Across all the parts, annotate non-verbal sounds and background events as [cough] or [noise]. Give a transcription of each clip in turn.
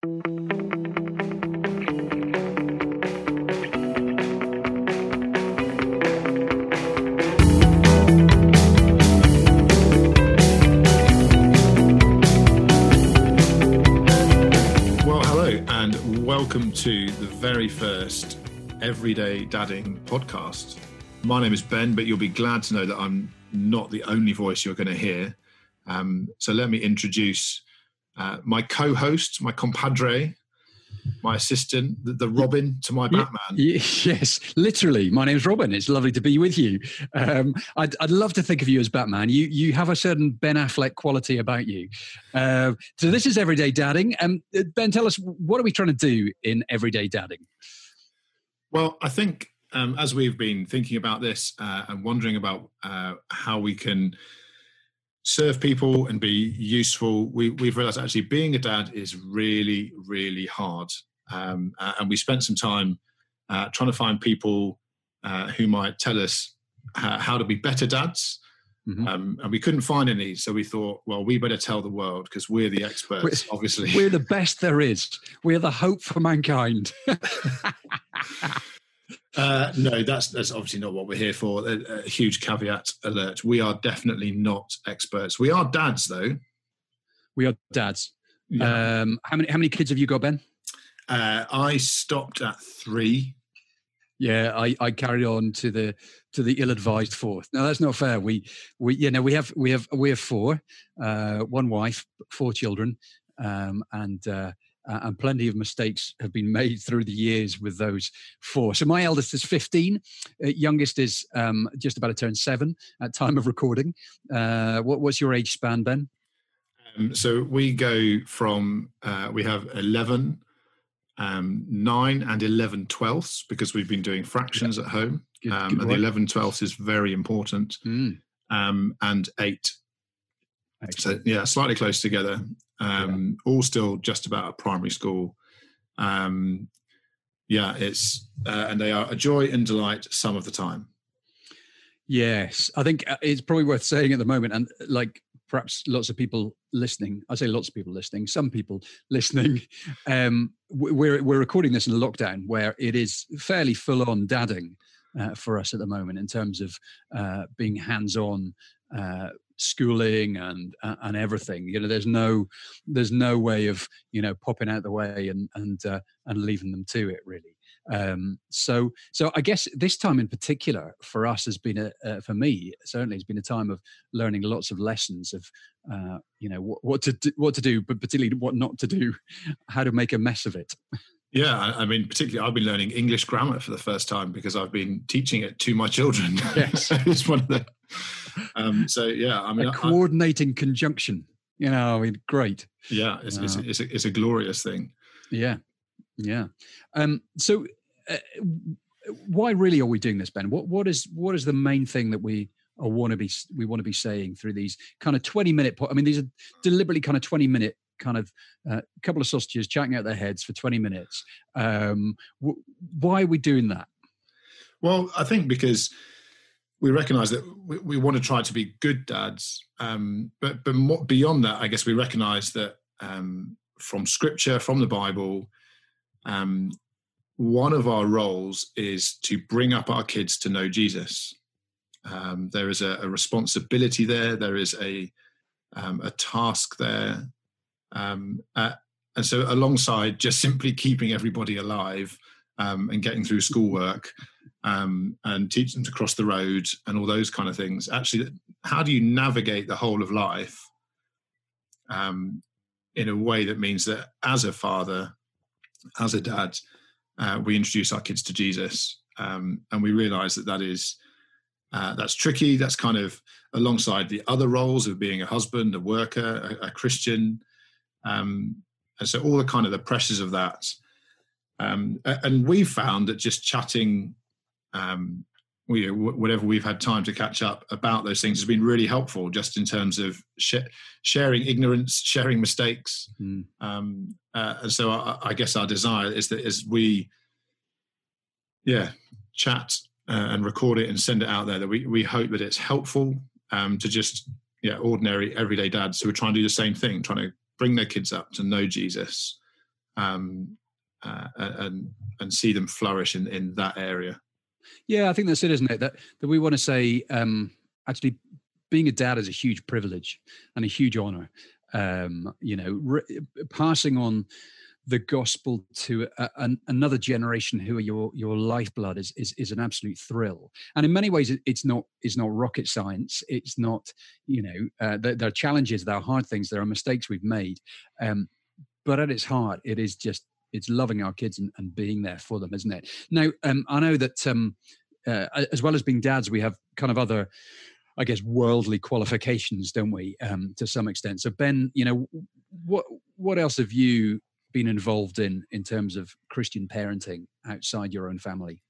Well, hello, and welcome to the very first Everyday Dadding podcast. My name is Ben, but you'll be glad to know that I'm not the only voice you're going to hear. Um, so let me introduce uh, my co-host, my compadre, my assistant, the, the Robin to my Batman. Yes, literally. My name's Robin. It's lovely to be with you. Um, I'd, I'd love to think of you as Batman. You you have a certain Ben Affleck quality about you. Uh, so this is Everyday Dadding. Um, uh, ben, tell us what are we trying to do in Everyday Dadding? Well, I think um, as we've been thinking about this uh, and wondering about uh, how we can serve people and be useful, we, we've realized actually being a dad is really, really hard. Um, and we spent some time uh, trying to find people uh, who might tell us how, how to be better dads. Mhm. Um, and we couldn't find any. So we thought, well, we better tell the world because we're the experts, obviously. We're the best there is. We're the hope for mankind. [laughs] Uh, no, that's that's obviously not what we're here for. A, a huge caveat alert: we are definitely not experts. We are dads, though. we are dads. Yeah. Um, how many how many kids have you got, Ben? Uh, I stopped at three. Yeah, I, I carried on to the to the ill-advised fourth. Now that's not fair. We we you know we have we have we have four, uh, one wife, four children, um, and uh, uh, and plenty of mistakes have been [laughs] made through the years with those four. So my eldest is fifteen, uh, youngest is um, just about to turn seven at time of recording. Uh, what, what's your age span, Ben? Um, so we go from uh, we have eleven, um, nine, and eleven twelfths because we've been doing fractions at home, Good- um, good and the work. eleven twelfths is very important. Mm, Um, and eight. excellent. So yeah, slightly close together. Um, All still just about at primary school. Um, yeah, it's uh, and they are a joy and delight some of the time. Yes, I think uh, it's probably worth saying at the moment, and uh, like perhaps lots of people listening. I say lots of people listening. Some people [laughs] listening. Um, we're we're recording this in a lockdown where it is fairly full on dadding uh, for us at the moment in terms of uh, being hands on. Uh, schooling and uh, and everything you know there's no there's no way of you know popping out the way and and uh, and leaving them to it really um, so, so I guess this time in particular for us has been a, uh, for me certainly has been a time of learning lots of lessons of, uh, you know, what, what to do, what to do, but particularly what not to do, [laughs] how to make a mess of it. Yeah, I, I mean, particularly I've been learning English grammar for the first time because I've been teaching it to my children. [laughs] Yes. it's one of the. Um, so yeah, I mean, a I- coordinating conjunction. You know, I mean, great. yeah, it's, it's, Wow. it's, a, it's a glorious thing. Yeah, yeah. Um, so, uh, why really are we doing this, Ben? What what is what is the main thing that we or want to be we want to be saying through these kind of twenty minute? Po- I mean, these are deliberately kind of twenty minute kind of uh, couple of sausages chatting out their heads for twenty minutes. Um, w- why are we doing that? Well, I think because we recognise that we, we want to try to be good dads, um, but but more, beyond that, I guess we recognise that um, from Scripture, from the Bible, um, one of our roles is to bring up our kids to know Jesus. Um, there is a, a responsibility there. There is a um, a task there, um, uh, and so alongside just simply keeping everybody alive um, and getting through schoolwork um, and teach them to cross the road and all those kind of things. Actually, how do you navigate the whole of life um, in a way that means that as a father, as a dad, uh, we introduce our kids to Jesus, um, and we realise that that is uh, that's tricky. That's kind of alongside the other roles of being a husband, a worker, a, a Christian, um, and so all the kind of the pressures of that. Um, and we've found that just chatting, um, we, whatever we've had time to catch up about those things has been really helpful, just in terms of sh- sharing ignorance, sharing mistakes. Mm. Um, uh, and so I, I guess our desire is that as we, yeah, chat uh, and record it and send it out there, that we, we hope that it's helpful um, to just, yeah, ordinary everyday dads who are trying to do the same thing, trying to bring their kids up to know Jesus um, uh, and and see them flourish in in that area. Yeah, I think that's it, isn't it? That that we want to say um, actually being a dad is a huge privilege and a huge honor. Um, you know, re- passing on the gospel to a, an, another generation who are your your lifeblood is, is is an absolute thrill. And in many ways it, it's not it's not rocket science. It's not you know uh, there, there, are challenges there are hard things there are mistakes we've made um, but at its heart it is just it's loving our kids and, and being there for them isn't it? Now um, i know that um, uh, as well as being dads we have kind of other I guess worldly qualifications, don't we, um, to some extent? So, Ben, you know, what what else have you been involved in in terms of Christian parenting outside your own family?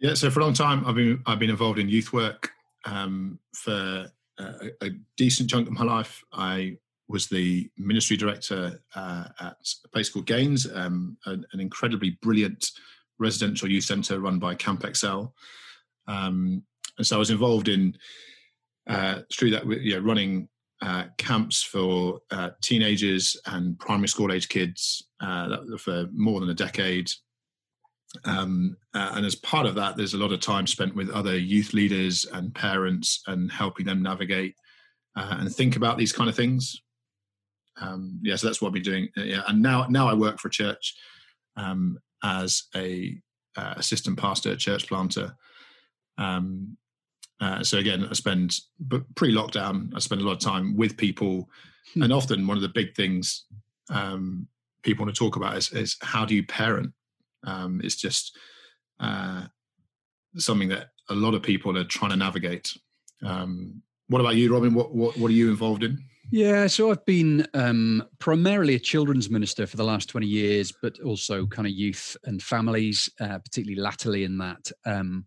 Yeah, so for a long time, I've been I've been involved in youth work um, for a, a, decent chunk of my life. I was the ministry director uh, at a place called Gaines, um, an, an, incredibly brilliant residential youth centre run by CampXL. Um, and so I was involved in uh, through that, know, running uh, camps for uh, teenagers and primary school age kids uh, for more than a decade. Um, uh, and as part of that, there's a lot of time spent with other youth leaders and parents and helping them navigate uh, and think about these kind of things. Um, yeah, so that's what I've been doing. Yeah, and now now I work for a church um, as a assistant pastor, church planter. Um, uh, so again, I spend, but pre-lockdown, I spend a lot of time with people, hmm. and often one of the big things um, people want to talk about is, is how do you parent? Um, it's just uh, something that a lot of people are trying to navigate. Um, what about you, Robin? What, what what are you involved in? Yeah, so I've been um, primarily a children's minister for the last 20 years, but also kind of youth and families, uh, particularly latterly in that. Um,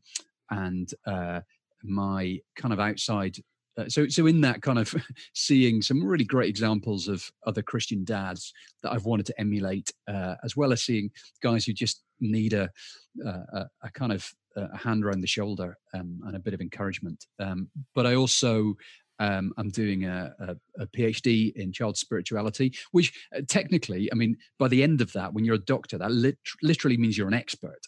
and uh, my kind of outside uh, so so in that kind of [laughs] seeing some really great examples of other christian dads that i've wanted to emulate uh, as well as seeing guys who just need a a, a kind of a hand around the shoulder um, and a bit of encouragement um, but i also um, I'm doing a, a, a, PhD in child spirituality, which uh, technically, I mean, by the end of that, when you're a doctor, that lit- literally means you're an expert.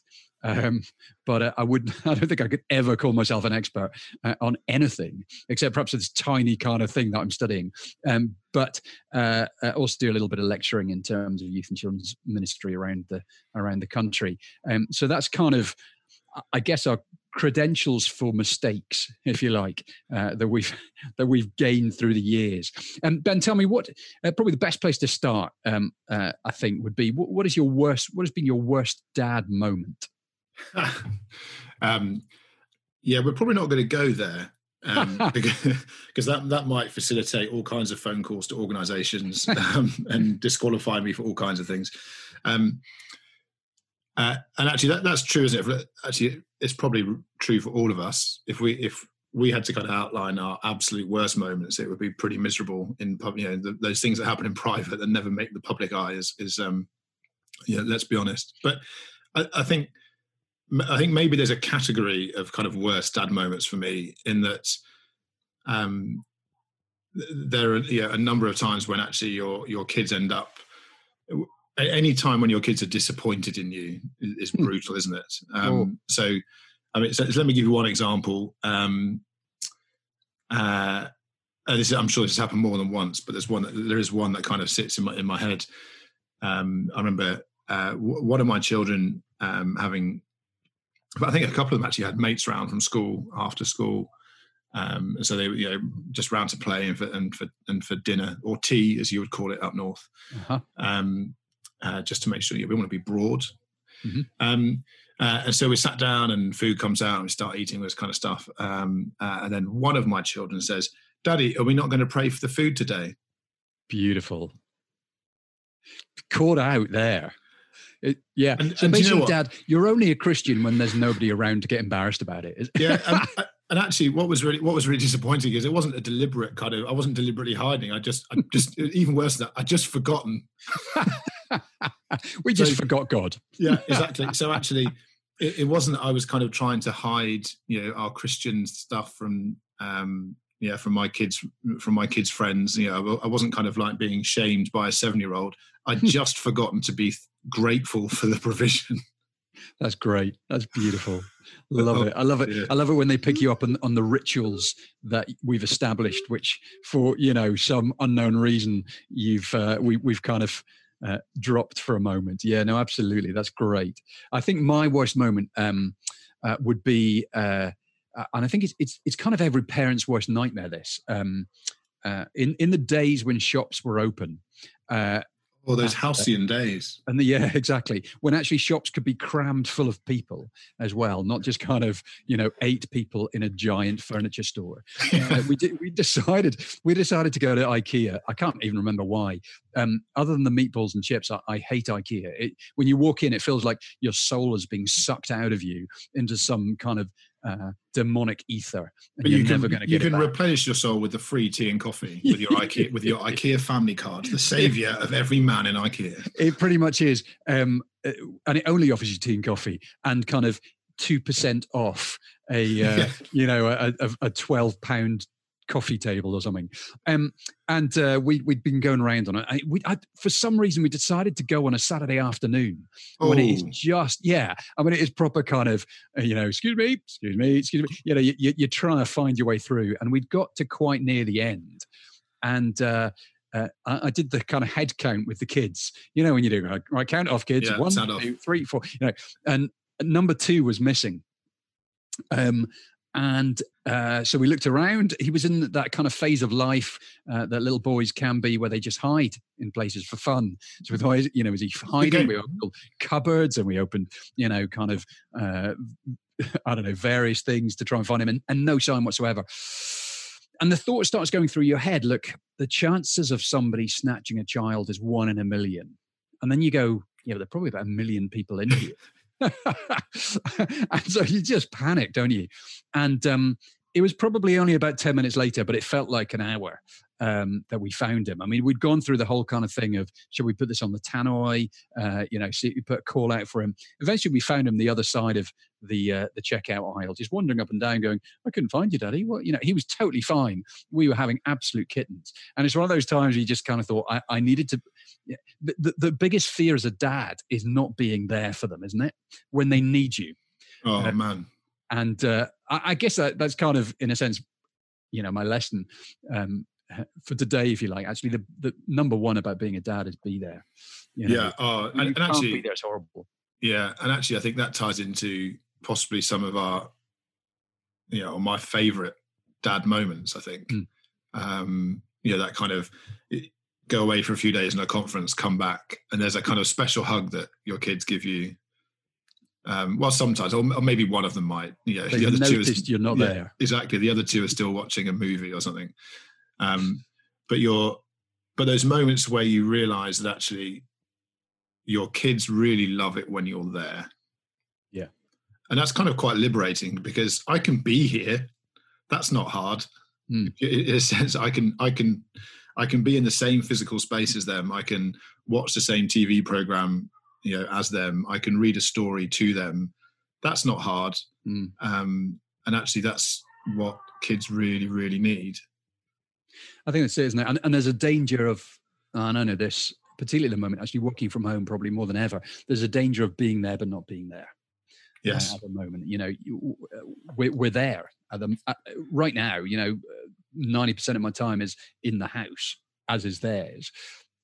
Um, but uh, I would [laughs] I don't think I could ever call myself an expert uh, on anything except perhaps this tiny kind of thing that I'm studying. Um, but uh, I also do a little bit of lecturing in terms of youth and children's ministry around the around the country. Um, so that's kind of I guess our credentials for mistakes, if you like, uh, that we've [laughs] that we've gained through the years. And um, Ben, tell me what uh, probably the best place to start. Um, uh, I think would be what, what is your worst? What has been your worst dad moment? [laughs] um, yeah, we're probably not going to go there um, [laughs] because that that might facilitate all kinds of phone calls to organisations [laughs] um, and disqualify me for all kinds of things. Um, uh, and actually, that, that's true, isn't it? Actually, it's probably true for all of us. If we if we had to kind of outline our absolute worst moments, it would be pretty miserable in public. You know, the, those things that happen in private that never make the public eye is, is um, yeah. Let's be honest. But I, I think I think maybe there's a category of kind of worst dad moments for me in that um, there are yeah, a number of times when actually your your kids end up any time when your kids are disappointed in you is hmm. brutal, isn't it? Um, so, I mean, so let me give you one example. Um, uh, this is, I'm sure this has happened more than once, but there's one that, there is one that kind of sits in my in my head. Um, I remember uh, w- one of my children um, having but I think a couple of them actually had mates round from school after school. Um, so they were you know just round to play and for and for and for dinner or tea as you would call it up north, uh-huh. um, uh, just to make sure we want to be broad. Mm-hmm. Um, uh, and so we sat down and food comes out and we start eating this kind of stuff. Um, uh, and then one of my children says, "Daddy, are we not going to pray for the food today?" Beautiful. Caught out there. It, yeah. And, so and basically, you know Dad, you're only a Christian when there's nobody around to get embarrassed about it. yeah. And, [laughs] and, actually, what was really what was really disappointing is it wasn't a deliberate kind of. I wasn't deliberately hiding. I just, I just [laughs] even worse than that. I just forgotten. we just so, forgot God. yeah, exactly. So actually, it, it, wasn't. I was kind of trying to hide, you know, our Christian stuff from um, yeah from my kids from my kids friends you know i wasn't kind of like being shamed by a seven year old i'd [laughs] just forgotten to be grateful [laughs] for the provision that's great that's beautiful [laughs] love it i love it yeah. i love it when they pick you up on, on the rituals that we've established which for you know some unknown reason you've uh, we, we've kind of uh, dropped for a moment yeah no absolutely that's great i think my worst moment um, uh, would be uh, uh, and I think it's it's it's kind of every parent's worst nightmare. This um, uh, in in the days when shops were open. Well, those halcyon days. And the, yeah, [laughs] exactly. When actually shops could be crammed full of people as well, not just kind of you know eight people in a giant furniture store. uh, we did, we decided we decided to go to IKEA. I can't even remember why. Um, other than the meatballs and chips, I, I hate IKEA. It, when you walk in, it feels like your soul is being sucked out of you into some kind of uh, demonic ether. but you can, you can replenish your soul with the free tea and coffee with your IKEA with your [laughs] IKEA family card, the savior of every man in IKEA. It pretty much is, um, uh, and it only offers you tea and coffee and kind of two percent off a uh, [laughs] yeah. you know a, a, a twelve pound coffee table or something. Um, and uh, we, we'd been going around on it. I, we, I, for some reason, we decided to go on a Saturday afternoon oh. when it is oh. just, yeah. I mean, it is proper kind of, uh, you know, excuse me, excuse me, excuse me. You know, you, you, you're trying to find your way through. And we'd got to quite near the end. And, uh, uh, I, I, did the kind of head count with the kids. You know, when you do right count off, kids. Yeah, One, two, off. three, four. You know, and number two was missing. Um, and uh, so we looked around. He was in that kind of phase of life uh, that little boys can be, where they just hide in places for fun. So we thought, you know, was he hiding? We opened cupboards and we opened, you know, kind of, uh, [laughs] I don't know, various things to try and find him, and, and no sign whatsoever. And the thought starts going through your head: look, the chances of somebody snatching a child is one in a million. And then you go, yeah, but there are probably about a million people in here. [laughs] and so you just panic, don't you? And um, it was probably only about 10 minutes later, but it felt like an hour um, that we found him. I mean, we'd gone through the whole kind of thing of, should we put this on the tannoy? Uh, you know, see, put a call out for him. Eventually, we found him the other side of the uh, the checkout aisle, just wandering up and down, going, "I couldn't find you, Daddy." Well, you know, he was totally fine. We were having absolute kittens, and it's one of those times you just kind of thought, "I, I needed to." The, the, the biggest fear as a dad is not being there for them, isn't it? When they need you. Oh uh, man. And uh, I, I, guess that, that's kind of, in a sense, you know, my lesson um, for today, if you like. Actually, the, the number one about being a dad is be there. You know, yeah, uh, and, and actually, be there. It's horrible. Yeah, and actually, I think that ties into possibly some of our, you know, my favourite dad moments. I think, mm. um, you know, that kind of go away for a few days in a conference, come back, and there's a kind of special hug that your kids give you. Um, well, sometimes, or, or, maybe one of them might. You know, the other two is, you're not yeah, there. Exactly, the other two are still watching a movie or something. Um, but you're, but those moments where you realise that actually your kids really love it when you're there. Yeah, and that's kind of quite liberating because I can be here. That's not hard. Mm. In a sense, I can, I can I can be in the same physical space as them. I can watch the same TV program, you know, as them. I can read a story to them. That's not hard. Mm. Um, and actually, that's what kids really, really need. I think that's it, isn't it? And, and there's a danger of, I don't know this, particularly at the moment, actually working from home probably more than ever. There's a danger of being there but not being there. Yes. Uh, at the moment, you know, you, we're, we're there at the, at, right now. You know, 90% of my time is in the house, as is theirs.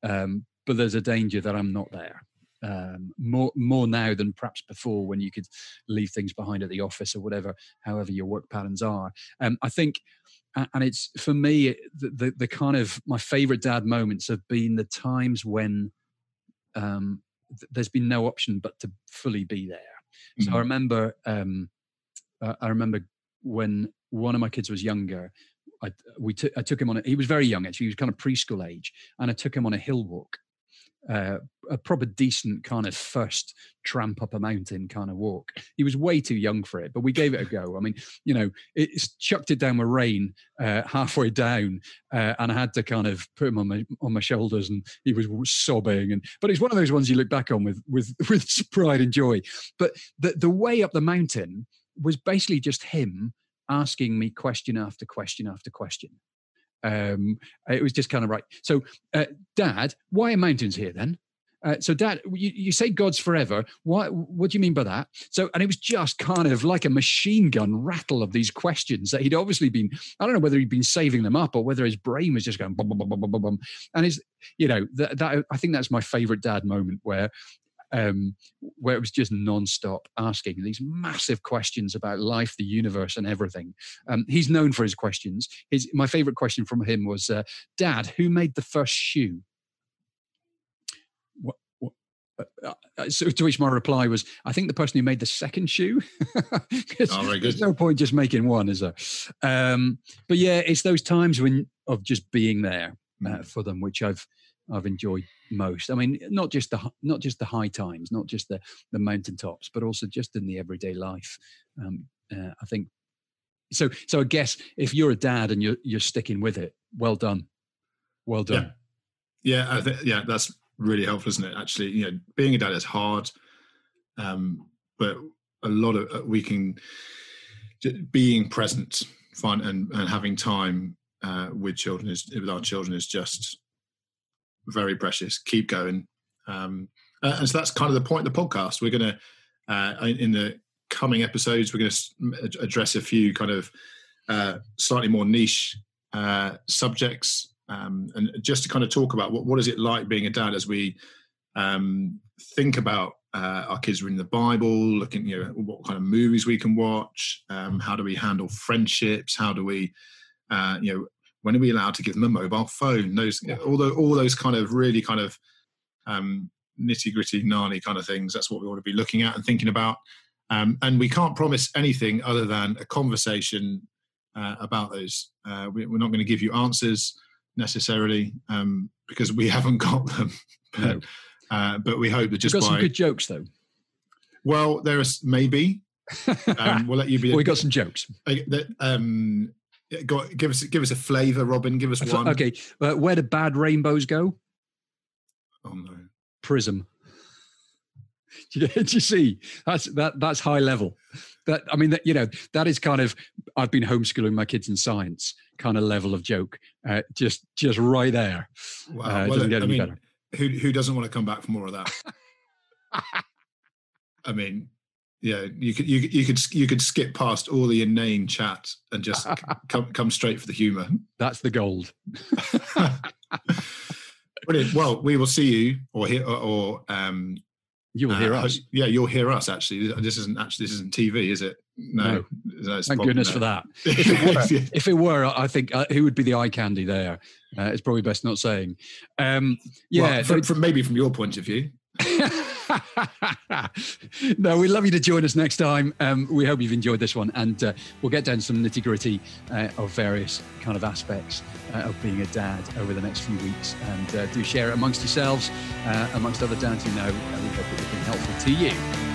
Um, but there's a danger that I'm not there. Um, more more now than perhaps before when you could leave things behind at the office or whatever, however your work patterns are. Um, I think, and it's for me the, the, the kind of my favorite dad moments have been the times when um, th- there's been no option but to fully be there. Mm-hmm. So I mm-hmm. remember um, uh, I remember when one of my kids was younger I we t- I took him on. A, he was very young actually. He was kind of preschool age, and I took him on a hill walk, uh, a proper decent kind of first tramp up a mountain kind of walk. He was way too young for it, but we gave it a go. I mean, you know, it chucked it down with rain uh, halfway down, uh, and I had to kind of put him on my on my shoulders, and he was sobbing. And but it's one of those ones you look back on with with [laughs] with pride and joy. But the the way up the mountain was basically just him asking me question after question after question. Um, it was just kind of right. So, uh, Dad, why are mountains here then? Uh, so, Dad, you, you say God's forever. What what do you mean by that? So, and it was just kind of like a machine gun rattle of these questions that he'd obviously been. I don't know whether he'd been saving them up or whether his brain was just going bum, bum, bum, bum, bum, bum. And his, you know, that, that I think that's my favorite dad moment where um, where it was just non-stop asking these massive questions about life, the universe, and everything. Um, he's known for his questions. His my favorite question from him was, uh, "Dad, who made the first shoe?" What, what, uh, uh, so to which my reply was, "I think the person who made the second shoe." [laughs] oh. There's no point just making one, is there? Um, but yeah, it's those times when of just being there uh, mm. for them, which I've I've enjoyed most. I mean, not just the not just the high times, not just the the mountaintops, but also just in the everyday life. Um, uh, I think so. So I guess if you're a dad and you're you're sticking with it, well done, well done. Yeah, yeah, I think yeah, that's really helpful, isn't it? Actually, you know, being a dad is hard, um, but a lot of uh, we can being present, fun, and and having time uh, with children is with our children is just very precious. Keep going. Um, uh, and so that's kind of the point of the podcast. We're going to, uh, in the coming episodes, we're going to address a few kind of uh, slightly more niche uh, subjects, um, and just to kind of talk about what what is it like being a dad as we um, think about uh, our kids reading the Bible, looking you know what kind of movies we can watch, um, how do we handle friendships, how do we uh, you know when are we allowed to give them a mobile phone? Those yeah. all the, all those kind of really kind of um, nitty gritty, gnarly kind of things. That's what we want to be looking at and thinking about. Um, and we can't promise anything other than a conversation uh, about those. Uh, we, are not going to give you answers necessarily um, because we [laughs] haven't got them. No. uh, but we hope that just We've got by, some good jokes though. Well, there is maybe. [laughs] Um, we'll let you be. we got some jokes. Um, Go, give us give us a flavour, Robin. Give us one. Okay, uh, where do bad rainbows go? Oh no, prism. [laughs] Do you see? That's that. That's high level. That I mean, that you know, that is kind of. I've been homeschooling my kids in science, kind of level of joke. Uh, just, just right there. Wow. Uh, well, doesn't get I mean, better. Who who doesn't want to come back for more of that? [laughs] I mean, yeah, you could you, you could you could skip past all the inane chat and just [laughs] come come straight for the humour. That's the gold. [laughs] Brilliant. Well, we will see you or hear or, or um, you will hear uh, us. Yeah, you'll hear us. Actually, this isn't actually this isn't TV, is it? No. no. Thank goodness for that. [laughs] If it were, if it were I think uh, who would be the eye candy there? Uh, it's probably best not saying. Um, yeah, well, from, from maybe from your point of view. [laughs] no, we'd love you to join us next time. Um, we hope you've enjoyed this one, and uh, we'll get down some nitty gritty uh, of various kind of aspects uh, of being a dad over the next few weeks. And uh, do share it amongst yourselves, uh, amongst other dads you know. we hope it has been helpful to you.